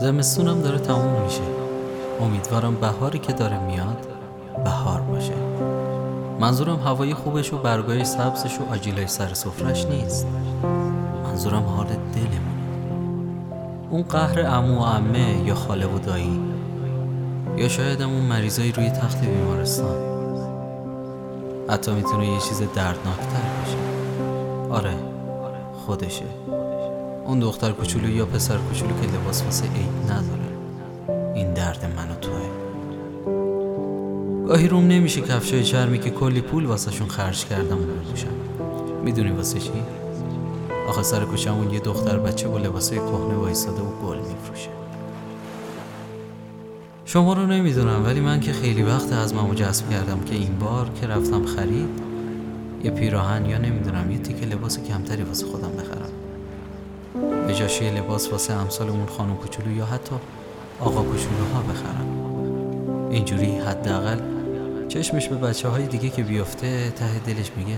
زمستونم داره تموم میشه. امیدوارم بهاری که داره میاد بهار باشه. منظورم هوای خوبش و برگای سبزش و آجیلای سر سفرش نیست. منظورم حال دلمونه. اون قهر امو و امه یا خاله و دایی. یا شاید اون مریضایی روی تخت بیمارستان. حتی می‌تونه یه چیز دردناکتر باشه. آره خودشه. اون دختر کوچولو یا پسر کوچولو که لباس واسه عید نداره. این درد من و توه. گاهی روم نمیشه کفشای چرمی که کلی پول واسهشون خرج کردم و بپوشم. می‌دونی واسه چی؟ آخه سر کوچمون یه دختر بچه با لباسای کهنه وایساده و گل میفروشه. شما رو نمی‌دونم ولی من که خیلی وقت از مامو جذب کردم که این بار که رفتم خرید یه پیراهن یا نمی‌دونم یه تیکه لباس کمتری واسه خودم بخرم. به لباس واسه امثالمون خانم کوچولو یا حتی آقا کوچولوها بخرم اینجوری حداقل چشمش به بچه های دیگه که بیفته ته دلش میگه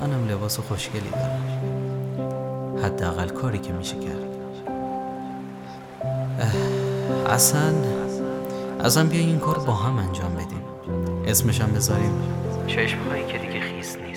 منم لباس خوشگلی دارم. حداقل کاری که میشه کرد. اصلا اصلا بیا این کار با هم انجام بدیم. اسمشم بذاریم. چشم هایی که دیگه خیس نیست.